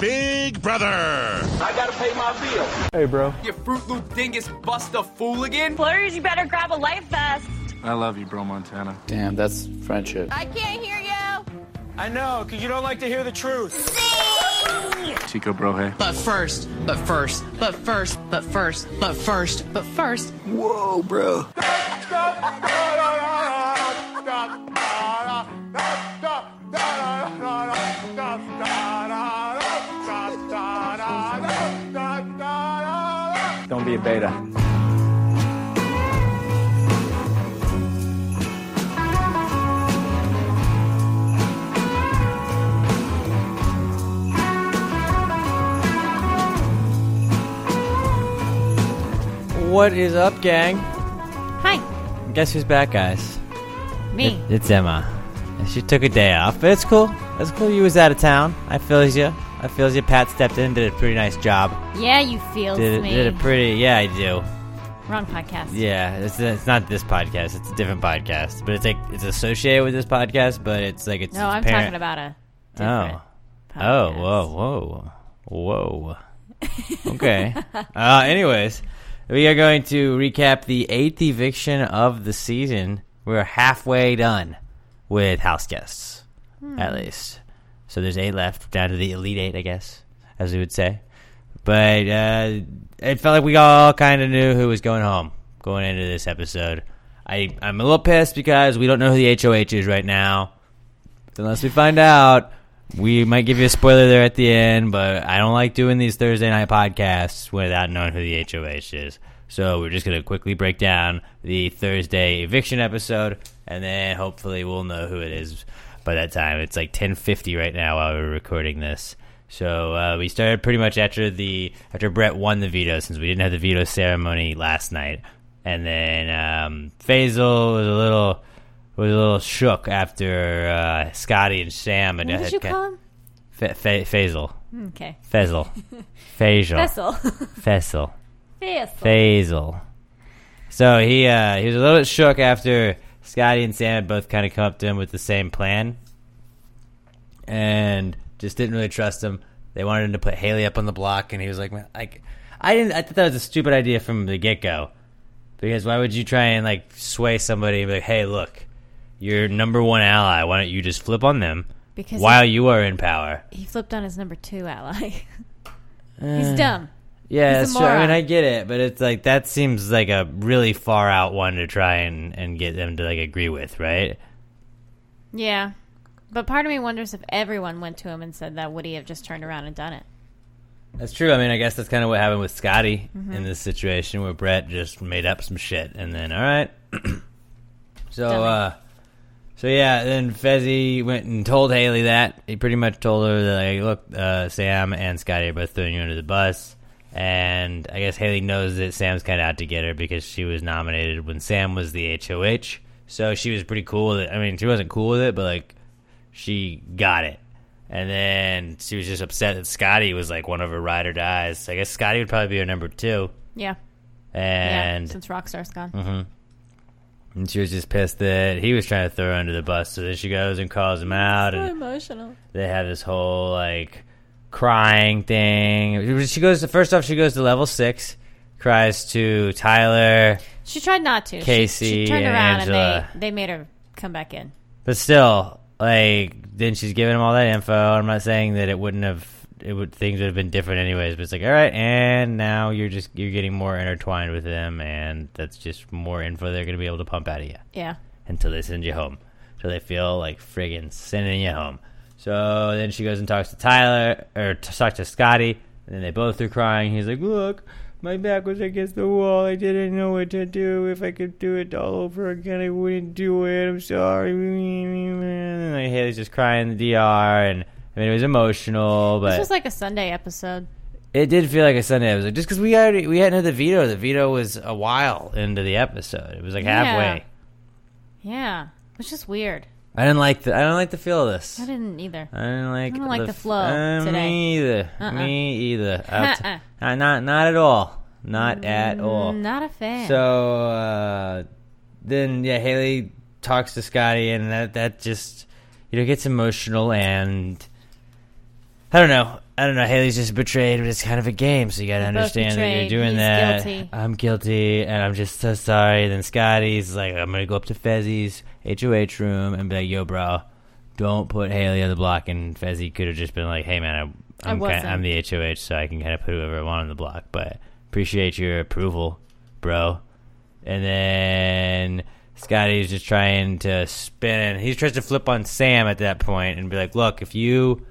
Big Brother. I gotta pay my bill. Hey, bro. You Fruit Loop dingus bust a fool again? Blurs, you better grab a life vest. I love you, bro, Montana. Damn, that's friendship. I can't hear you. I know, because you don't like to hear the truth. Chico, bro, hey. But first, but first, but first, but first, but first, but first. Whoa, bro. Don't be a beta. What is up, gang? Hi, Guess who's back, guys? me. It- it's Emma. She took a day off, but it's cool. It's cool. You was out of town. I feel you. I feels you. Pat stepped in, did a pretty nice job. yeah, you feels Did, me. did a pretty. Yeah, I do. Wrong podcast. Yeah, it's, it's not this podcast. It's a different podcast, but it's like it's associated with this podcast, but it's like it's. No, I'm parent- talking about a different Oh. Oh, whoa, whoa, whoa. Okay. uh, anyways, we are going to recap the eighth eviction of the season. We're halfway done with house guests, at least. So there's eight left, down to the elite eight, I guess, as we would say. But uh, it felt like we all kind of knew who was going home going into this episode. I, I'm a little pissed because we don't know who the HOH is right now. Unless we find out, we might give you a spoiler there at the end, but I don't like doing these Thursday night podcasts without knowing who the HOH is. So we're just going to quickly break down the Thursday eviction episode, and then hopefully we'll know who it is by that time. It's like 10:50 right now while we're recording this. So uh, we started pretty much after the after Brett won the veto, since we didn't have the veto ceremony last night, and then um, Faysal was a little was a little shook after uh, Scottie and Sam. And What did you ca- call him? Fa- Fa- Faysal. Okay. Faysal. Faysal. Vessel. Faysal. Faysal. So he uh, he was a little bit shook after Scottie and Sam had both kind of come up to him with the same plan, and just didn't really trust him. They wanted him to put Haleigh up on the block, and he was like, "Man, like, I didn't. I thought that was a stupid idea from the get go, because why would you try and like sway somebody and be like, hey, look, your number one ally. Why don't you just flip on them Because while you are in power?" he flipped on his number two ally. Uh, He's dumb. Yeah, true. I mean. I get it, but it's like that seems like a really far out one to try and, and get them to like agree with, right? Yeah. But part of me wonders if everyone went to him and said that, would he have just turned around and done it? That's true. I mean, I guess that's kind of what happened with Scottie Mm-hmm. in this situation where Brett just made up some shit and then, all right. so, uh, so yeah, then Fessy went and told Haleigh that. He pretty much told her that, like, look, uh, Sam and Scottie are both throwing you under the bus. And I guess Haleigh knows that Sam's kind of out to get her because she was nominated when Sam was the HOH. So she was pretty cool with it. I mean, she wasn't cool with it, but like, she got it. And then she was just upset that Scottie was like one of her ride or dies. I guess Scottie would probably be her number two. Yeah. And yeah. Since Rockstar's gone. Mhm. and she was just pissed that he was trying to throw her under the bus. So then she goes and calls him out, So and emotional. they have this whole like crying thing. She goes to first off, she goes to level six, cries to Tyler, She tried not to. Kaycee, she, turned and around Angela. and they, they made her come back in. but still, like then she's giving him all that info. I'm not saying that it wouldn't have. It would things would have been different anyways, but it's like all right, and now you're just you're getting more intertwined with them, and that's just more info they're gonna be able to pump out of you. Yeah. until they send you home. So they feel like friggin' sending you home. So then she goes and talks to Tyler, or talks to Scottie, and then they both are crying. He's like, Look, my back was against the wall. I didn't know what to do. If I could do it all over again, I wouldn't do it. I'm sorry. And like, Haleigh's just crying in the DR, and I mean, it was emotional, but This was like a Sunday episode. it did feel like a Sunday episode. Just because we already we hadn't had the veto. The veto was a while into the episode. It was like Yeah. halfway. Yeah. It's just weird. I didn't like the I don't like the feel of this. I didn't either. I didn't like. I don't like the f- flow uh, today. Me either. Uh-uh. Me either. Uh-uh. uh, not not at all. Not at all. Not a fan. So uh, then, yeah, Haleigh talks to Scottie, and that that just you know gets emotional, and I don't know. I don't know. Haleigh's just betrayed, but it's kind of a game, so you got to understand that you're doing He's that. guilty. I'm guilty, and I'm just so sorry. Then Scottie's like, I'm gonna go up to Fessy's HOH room and be like, "Yo, bro, don't put Haleigh on the block." And Fessy could have just been like, "Hey, man, I, I I'm wasn't. kinda, I'm the HOH, so I can kind of put whoever I want on the block." But appreciate your approval, bro. And then Scottie's just trying to spin. He tries to flip on Sam at that point and be like, "Look, if you."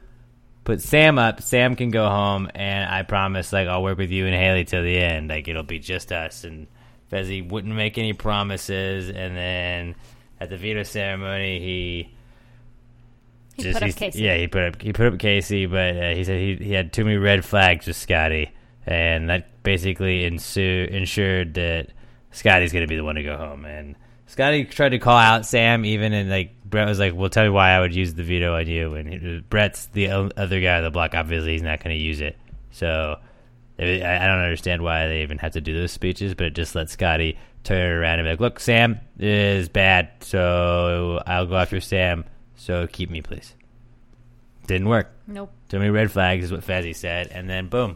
Put Sam up. Sam can go home, and I promise, like, I'll work with you and Haleigh till the end. Like, it'll be just us. And Fessy wouldn't make any promises. And then at the veto ceremony, he He just put up Kaycee. Yeah, he put up he put up Kaycee, but uh, he said he he had too many red flags with Scottie, and that basically ensu- ensured that Scottie's going to be the one to go home. And Scottie tried to call out Sam, even and like Brett was like, "Well, tell me why I would use the veto on you." And Brett's the other guy on the block. Obviously, he's not going to use it. So I I don't understand why they even have to do those speeches, but it just let Scottie turn it around and be like, "Look, Sam is bad, so I'll go after Sam. So keep me, please." Didn't work. Nope. Too many red flags is what Fessy said, and then boom,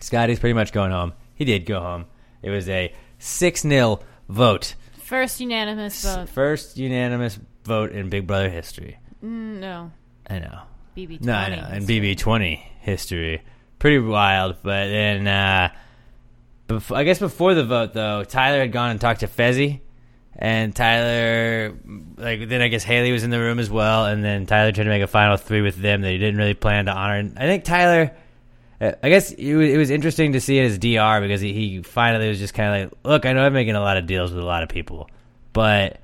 Scottie's pretty much going home. He did go home. It was a six 0 vote, First unanimous vote. first unanimous vote in Big Brother history. Mm, no. I know. BB20. No, I know. In BB twenty history, pretty wild. But then, uh, bef- I guess before the vote though, Tyler had gone and talked to Fessy, and Tyler, like then I guess Haleigh was in the room as well, and then Tyler tried to make a final three with them that he didn't really plan to honor. And I think Tyler. Uh, I guess it was, it was interesting to see his DR because he, he finally was just kind of like, look, I know I'm making a lot of deals with a lot of people, but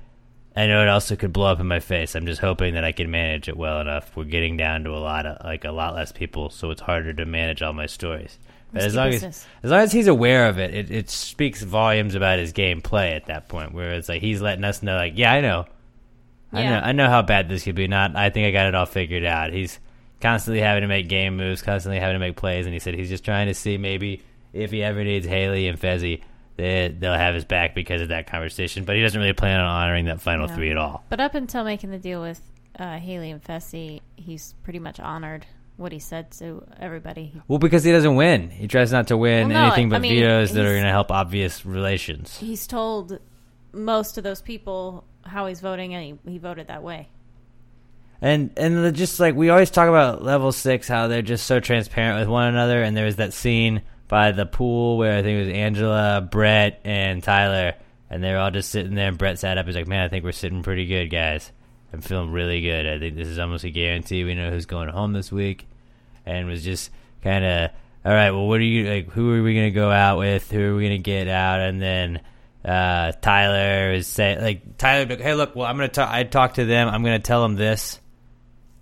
I know it also could blow up in my face. I'm just hoping that I can manage it well enough. We're getting down to a lot of like a lot less people, so it's harder to manage all my stories. But as long business. as as long as he's aware of it, it, it speaks volumes about his gameplay at that point. Where it's like he's letting us know, like, yeah, I know, I know, I know how bad this could be. Not, I think I got it all figured out. He's constantly having to make game moves, constantly having to make plays, and he said he's just trying to see maybe if he ever needs Haleigh and Fessy, they they'll have his back because of that conversation. But he doesn't really plan on honoring that final No. three at all. But up until making the deal with uh, Haleigh and Fessy, he's pretty much honored what he said to everybody. Well, because he doesn't win. He tries not to win Well, no, anything I but mean, vetoes that are going to help obvious relations. He's told most of those people how he's voting, and he, he voted that way. And and just like we always talk about level six, how they're just so transparent with one another. And there was that scene by the pool where I think it was Angela, Brett, and Tyler, and they're all just sitting there. And Brett sat up. He's like, "Man, I think we're sitting pretty good, guys. I'm feeling really good. I think this is almost a guarantee. We know who's going home this week." And was just kind of, all right. Well, what are you like? Who are we gonna go out with? Who are we gonna get out? And then uh, Tyler is saying, like Tyler, hey, look, well, I'm gonna talk. I talked to them. I'm gonna tell them this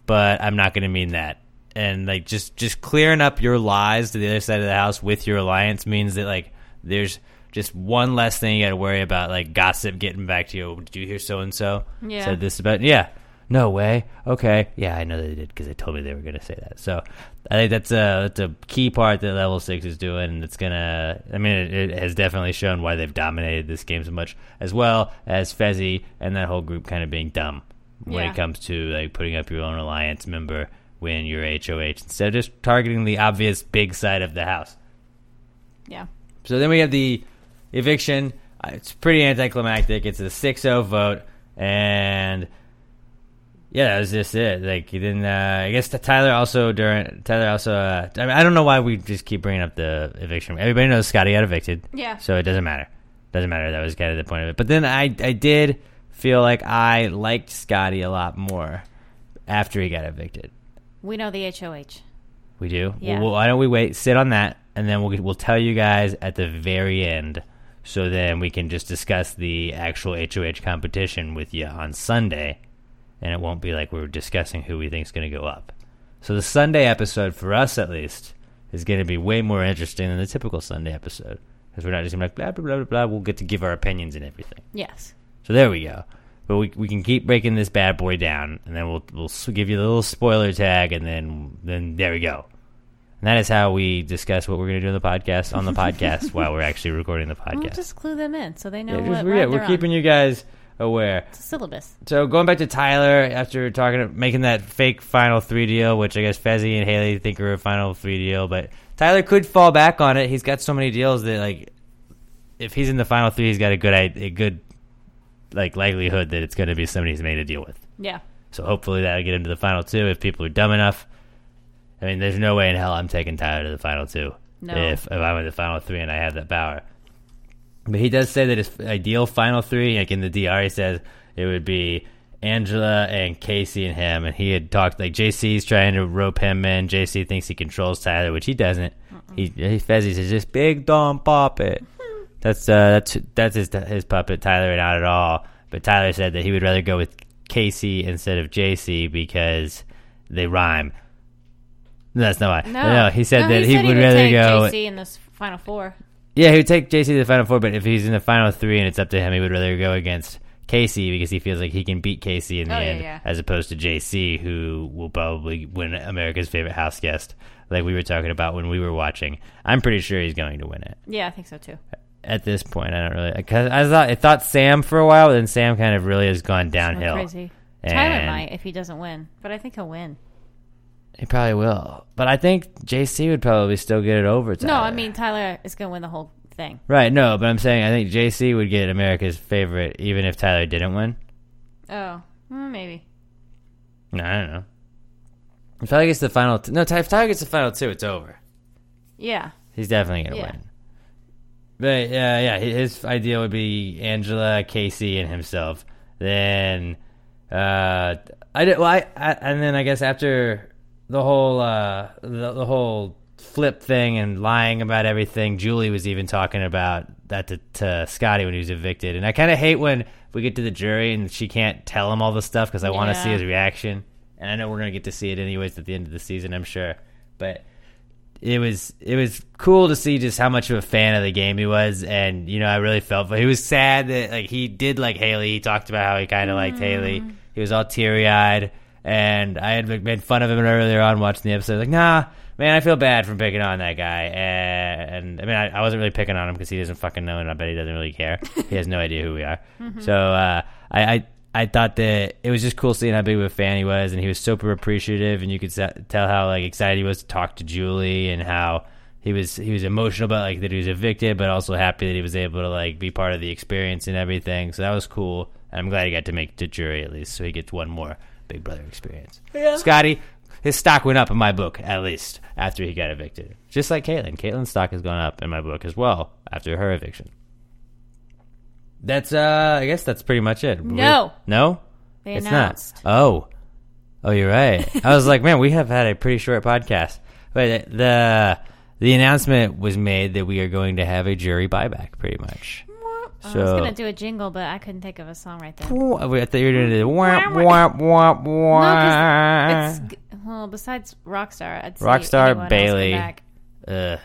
but I'm not going to mean that. And like just just clearing up your lies to the other side of the house with your alliance means that like there's just one less thing you got to worry about, like gossip getting back to you. "Oh, Did you hear so and so Yeah. said this about? Yeah, no way. Okay, yeah, I know they did because they told me they were going to say that. So I think that's a that's a key part that level six is doing, and it's gonna. I mean, it, it has definitely shown why they've dominated this game so much, as well as Fessy and that whole group kind of being dumb when Yeah. it comes to like putting up your own alliance member when you're HOH instead of just targeting the obvious big side of the house. Yeah. So then we have the eviction. Uh, It's pretty anticlimactic. It's a 6-0 vote, and yeah, that was just it. Like he didn't. Uh, I guess the Tyler also during Tyler also. Uh, I mean, I don't know why we just keep bringing up the eviction. Everybody knows Scottie got evicted. Yeah. So it doesn't matter. Doesn't matter. That was kind of the point of it. But then I I did feel like I liked Scottie a lot more after he got evicted. We know the HOH. We do. Yeah. Well, why don't we wait? Sit on that, and then we'll we'll tell you guys at the very end, so then we can just discuss the actual HOH competition with you on Sunday, and it won't be like we're discussing who we think is going to go up. So the Sunday episode, for us at least, is going to be way more interesting than the typical Sunday episode because we're not just going to be like blah blah blah blah. blah. We'll get to give our opinions and everything. Yes. So there we go. But we we can keep breaking this bad boy down, and then we'll we'll give you the little spoiler tag, and then then there we go. And that is how we discuss what we're going to do in the podcast on the podcast while we're actually recording the We'll podcast. just clue them in so they know yeah, what just- yeah, we're on. keeping you guys aware. It's a syllabus. So going back to Tyler after talking, making that fake final three deal, which I guess Fessy and Haleigh think are a final three deal, but Tyler could fall back on it. He's got so many deals that like, if he's in the final three, he's got a good a good like likelihood that it's going to be somebody he's made a deal with. Yeah. So hopefully that'll get him to the final two if people are dumb enough. I mean, there's no way in hell I'm taking Tyler to the final two. No. If if I'm in the final three and I have that power. But he does say that his ideal final three, like in the DR, he says it would be Angela and Kaycee and him. And he had talked like JC's trying to rope him in. JC thinks he controls Tyler, which he doesn't. He he Fessy says just big dumb puppet. That's uh that's that's his his puppet. Tyler not at all. But Tyler said that he would rather go with Kaycee instead of JC because they rhyme. That's not why. No, he said No, that he, said would rather take go. JC in this final four. Yeah, he would take JC to the final four, but if he's in the final three and it's up to him, he would rather go against Kaycee because he feels like he can beat Kaycee in the Oh, yeah, end, yeah. as opposed to JC, who will probably win America's favorite house guest, like we were talking about when we were watching. I'm pretty sure he's going to win it Yeah, I think so too. At this point. I don't really because I thought I thought Sam for a while, but then Sam kind of really has gone downhill. Crazy. And Tyler might if he doesn't win, but I think he'll win. He probably will, but I think JC would probably still get it over. Tyler. No, I mean Tyler is going to win the whole thing. right? No, but I'm saying I think JC would get America's favorite even if Tyler didn't win. Oh, mm, maybe. No, I don't know. If Tyler gets the final, t- no, if Tyler gets the final two, it's over. Yeah. He's definitely gonna Yeah. win. But yeah, yeah, his idea would be Angela, Kaycee, and himself. Then, uh, I did. Well, I, I and then I guess after the whole uh the, the whole flip thing and lying about everything, Julie was even talking about that to, to Scottie when he was evicted. And I kind of hate when we get to the jury and she can't tell him all the stuff because I want to Yeah. see his reaction. And I know we're gonna get to see it anyways at the end of the season, I'm sure. But it was it was cool to see just how much of a fan of the game he was, and you know I really felt for. He was sad that like he did like Haleigh. He talked about how he kind of liked Haleigh. He was all teary eyed, and I had made fun of him earlier on watching the episode. Like, nah, man, I feel bad for picking on that guy. And, I mean, I, I wasn't really picking on him because he doesn't fucking know, and I bet he doesn't really care. he has no idea who we are. So uh, I. I I thought that it was just cool seeing how big of a fan he was, and he was super appreciative, and you could tell how like excited he was to talk to Julie, and how he was he was emotional about like that he was evicted, but also happy that he was able to like be part of the experience and everything. So that was cool. And I'm glad he got to make the jury at least, so he gets one more Big Brother experience. Scottie, his stock went up in my book at least after he got evicted, just like Kaitlyn. Kaitlyn's stock has gone up in my book as well after her eviction. That's uh, I guess that's pretty much it. No. no, They it's announced. not. Oh, oh, you're right. I was like, man, we have had a pretty short podcast, but the the announcement was made that we are going to have a jury buyback, pretty much. I was going to do a jingle, but I couldn't think of a song right there. I thought you were going to do wah, wah, wah, wah. No, 'cause it's g- well. Besides Rockstar, I'd say Rockstar, Bayleigh. back. Ugh.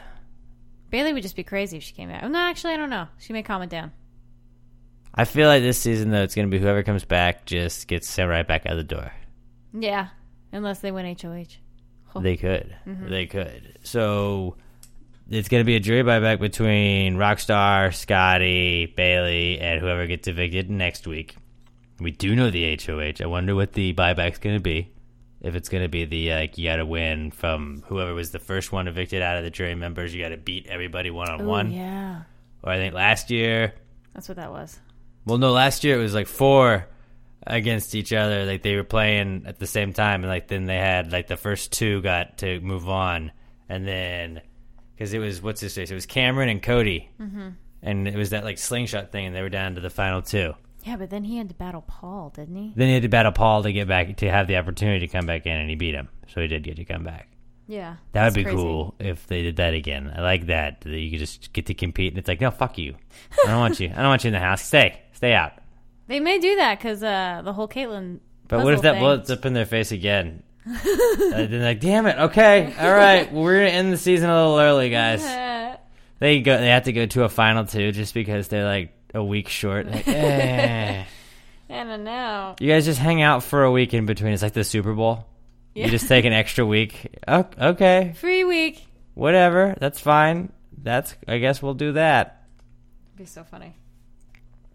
Bayleigh would just be crazy if she came back. No, actually, I don't know. She may calm it down. I feel like this season though, it's going to be whoever comes back just gets sent right back out the door. Yeah, unless they win HOH. Oh. They could. Mm-hmm. They could. So it's going to be a jury buyback between Rockstar, Scottie, Bayleigh, and whoever gets evicted next week. We do know the HOH. I wonder what the buyback's going to be. If it's going to be the like you got to win from whoever was the first one evicted out of the jury members, you got to beat everybody one on one. yeah, Or I think last year, that's what that was. Well, no, last year it was like four against each other. Like they were playing at the same time, and like then they had like the first two got to move on, and then because it was what's his face? It was Cameron and Cody, mm-hmm. and it was that like slingshot thing, and they were down to the final two. Yeah, but then he had to battle Paul, didn't he? Then he had to battle Paul to get back to have the opportunity to come back in, and he beat him, so he did get to come back. Yeah, That would be crazy. cool if they did that again. I like that that you could just get to compete, and it's like, no, fuck you. I don't want you. I don't want you in the house. Stay, stay out. They may do that because uh, the whole Kaitlyn. But what if that thing- blows up in their face again? uh, they're like, damn it. Okay, all right. Well, we're gonna end the season a little early, guys. They go. They have to go to a final two just because they're like a week short. Like, eh. I don't know. You guys just hang out for a week in between. It's like the Super Bowl. You just take an extra week. Oh, okay, Free week. whatever. That's fine. That's. I guess we'll do that. Be so funny.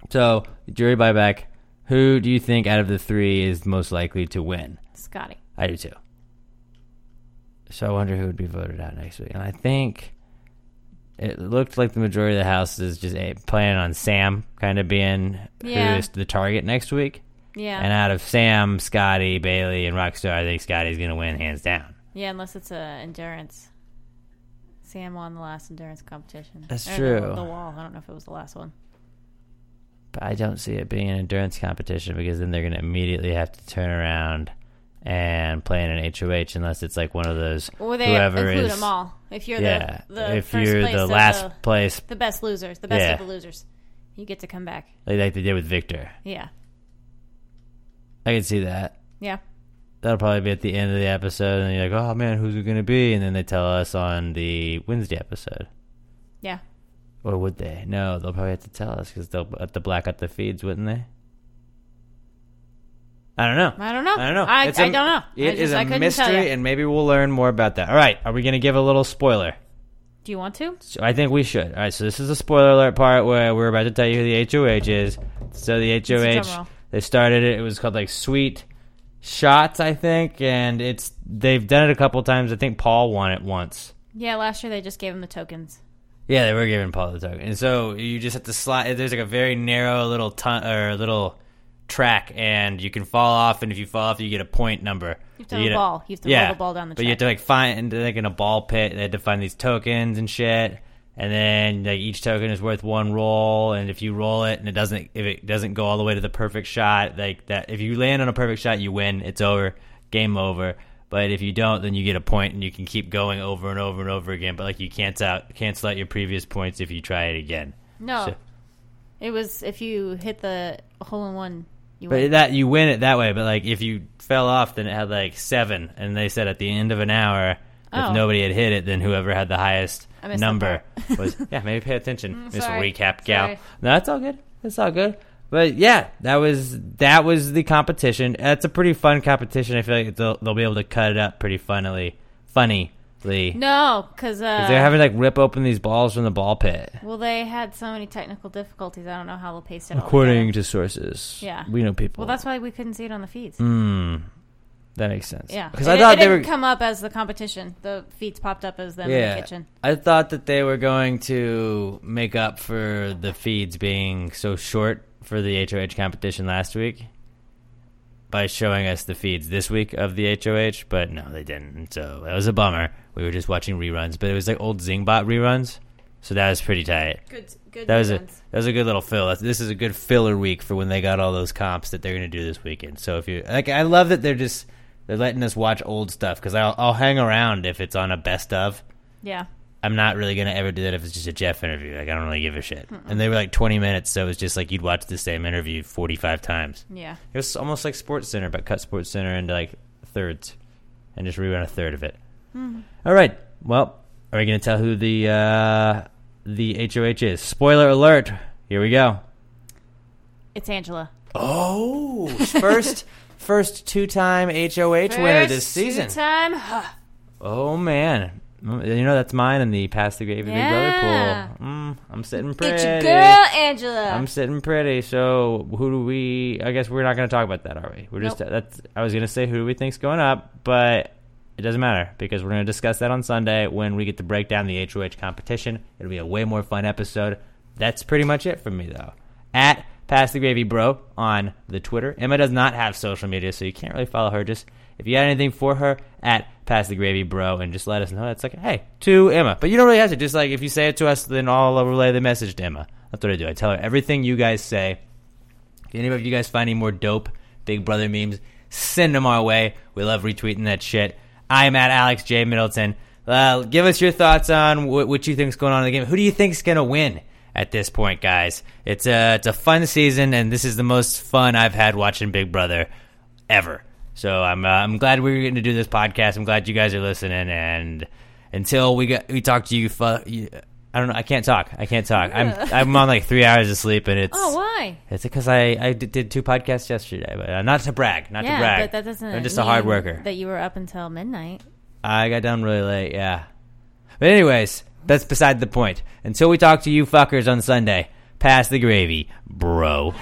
So jury buyback. Who do you think out of the three is most likely to win? Scottie. I do too. So I wonder who would be voted out next week. And I think it looked like the majority of the House is just eh, planning on Sam kind of being Yeah. who is the target next week. Yeah. And out of Sam, Scottie, Bayleigh, and Rockstar, I think Scotty's going to win hands down. yeah, unless it's a endurance. Sam won the last endurance competition. That's Or true. The, the wall. I don't know if it was the last one. But I don't see it being an endurance competition because then they're going to immediately have to turn around and play in an HOH unless it's like one of those Or they whoever include is them all. If you're yeah. the, the if first you're place the last the, place, the best losers, the best Yeah. of the losers, you get to come back. like, like they did with Victor, Yeah. I can see that. Yeah. That'll probably be at the end of the episode, and you're like, "Oh man, who's it going to be?" And then they tell us on the Wednesday episode, Yeah. or would they? No, they'll probably have to tell us because they'll have to black out the feeds, wouldn't they? I don't know. I don't know. I don't know. I- It's I a- don't know. I It is just- I a mystery, and maybe we'll learn more about that. All right, are we going to give a little spoiler? Do you want to? So I think we should. All right, so this is a spoiler alert part where we're about to tell you who the HOH is. So the HOH. They started it. It was called like Sweet Shots, I think, and it's they've done it a couple times. I think Paul won it once. Yeah, last year they just gave him the tokens. Yeah, they were giving Paul the token, and so you just have to slide. There's like a very narrow little ton or little track, and you can fall off. And if you fall off, you get a point number. You have to You have a ball. You have to yeah, roll the ball down the track. But you have to like find like in a ball pit. They had to find these tokens and shit. And then like each token is worth one roll, and if you roll it and it doesn't, if it doesn't go all the way to the perfect shot, like that, if you land on a perfect shot, you win. It's over, game over. But if you don't, then you get a point, and you can keep going over and over and over again. But like you cancel out cancel out your previous points if you try it again. No. So- It was if you hit the hole in one, you But win. that you win it that way. But like if you fell off, then it had like seven, and they said at the end of an hour, Oh. if nobody had hit it, then whoever had the highest I missed that number was yeah. Maybe pay attention, Miss sorry. recap gal. Sorry. No, that's all good. That's all good. But yeah, that was that was the competition. That's a pretty fun competition. I feel like they'll they'll be able to cut it up pretty funnily, funnily. no, because uh, They're having like rip open these balls from the ball pit. well, they had so many technical difficulties. I don't know how they'll paste it. According to sources, Yeah. we know people. well, that's why we couldn't see it on the feeds. Hmm. That makes sense. Yeah, because I thought they were didn't come up as the competition. The feeds popped up as them in the kitchen. I thought that they were going to make up for the feeds being so short for the HOH competition last week by showing us the feeds this week of the HOH, but no, they didn't. So that was a bummer. We were just watching reruns, but it was like old Zingbot reruns, so that was pretty tight. Good, good. That was a that was a good little fill. This is a good filler week for when they got all those comps that they're going to do this weekend. So if you like, I love that they're just they're letting us watch old stuff because I'll I'll hang around if it's on a best of. Yeah. I'm not really gonna ever do that if it's just a Jeff interview. Like I don't really give a shit. And they were like 20 minutes, so it was just like you'd watch the same interview 45 times. Yeah. It was almost like SportsCenter, but cut SportsCenter into like thirds, and just rerun a third of it. All right. Well, are we gonna tell who the uh, the HOH is? Spoiler alert. Here we go. It's Angela. Oh, first first two time HOH winner this season. Time. Oh man. Mm, You know that's mine in the past the Gravy Big Yeah. Brother pool. Mm, I'm sitting pretty. Get your girl, Angela. I'm sitting pretty. So who do we? I guess we're not going to talk about that, are we? We're just that's. I was going to say who do we think's going up, but it doesn't matter because we're going to discuss that on Sunday when we get to break down the HOH competition. It'll be a way more fun episode. That's pretty much it from me though. At Pass the Gravy Bro on the Twitter. Emma does not have social media, so you can't really follow her. Just if you got anything for her, at Pass the Gravy Bro, and just let us know. It's like, hey, to Emma. But you don't really have to. Just like if you say it to us, then I'll relay the message to Emma. That's what I do. I tell her everything you guys say. If any of you guys find any more dope Big Brother memes, send them our way. We love retweeting that shit. I'm at Alex J Middleton. Uh, give us your thoughts on what, what you think's going on in the game. Who do you think's gonna win at this point, guys? It's a it's a fun season, and this is the most fun I've had watching Big Brother ever. So I'm uh, I'm glad we are getting to do this podcast. I'm glad you guys are listening, and until we get we talk to you, fu- you I don't know. I can't talk. I can't talk. I'm I'm on like three hours of sleep, and it's oh, why? it's because I, I did, did two podcasts yesterday, but uh, not to brag, not yeah, to brag. but that doesn't. I'm just a hard worker. That you were up until midnight. I got done really late, yeah. But anyways, that's beside the point. Until we talk to you fuckers on Sunday, pass the gravy, bro.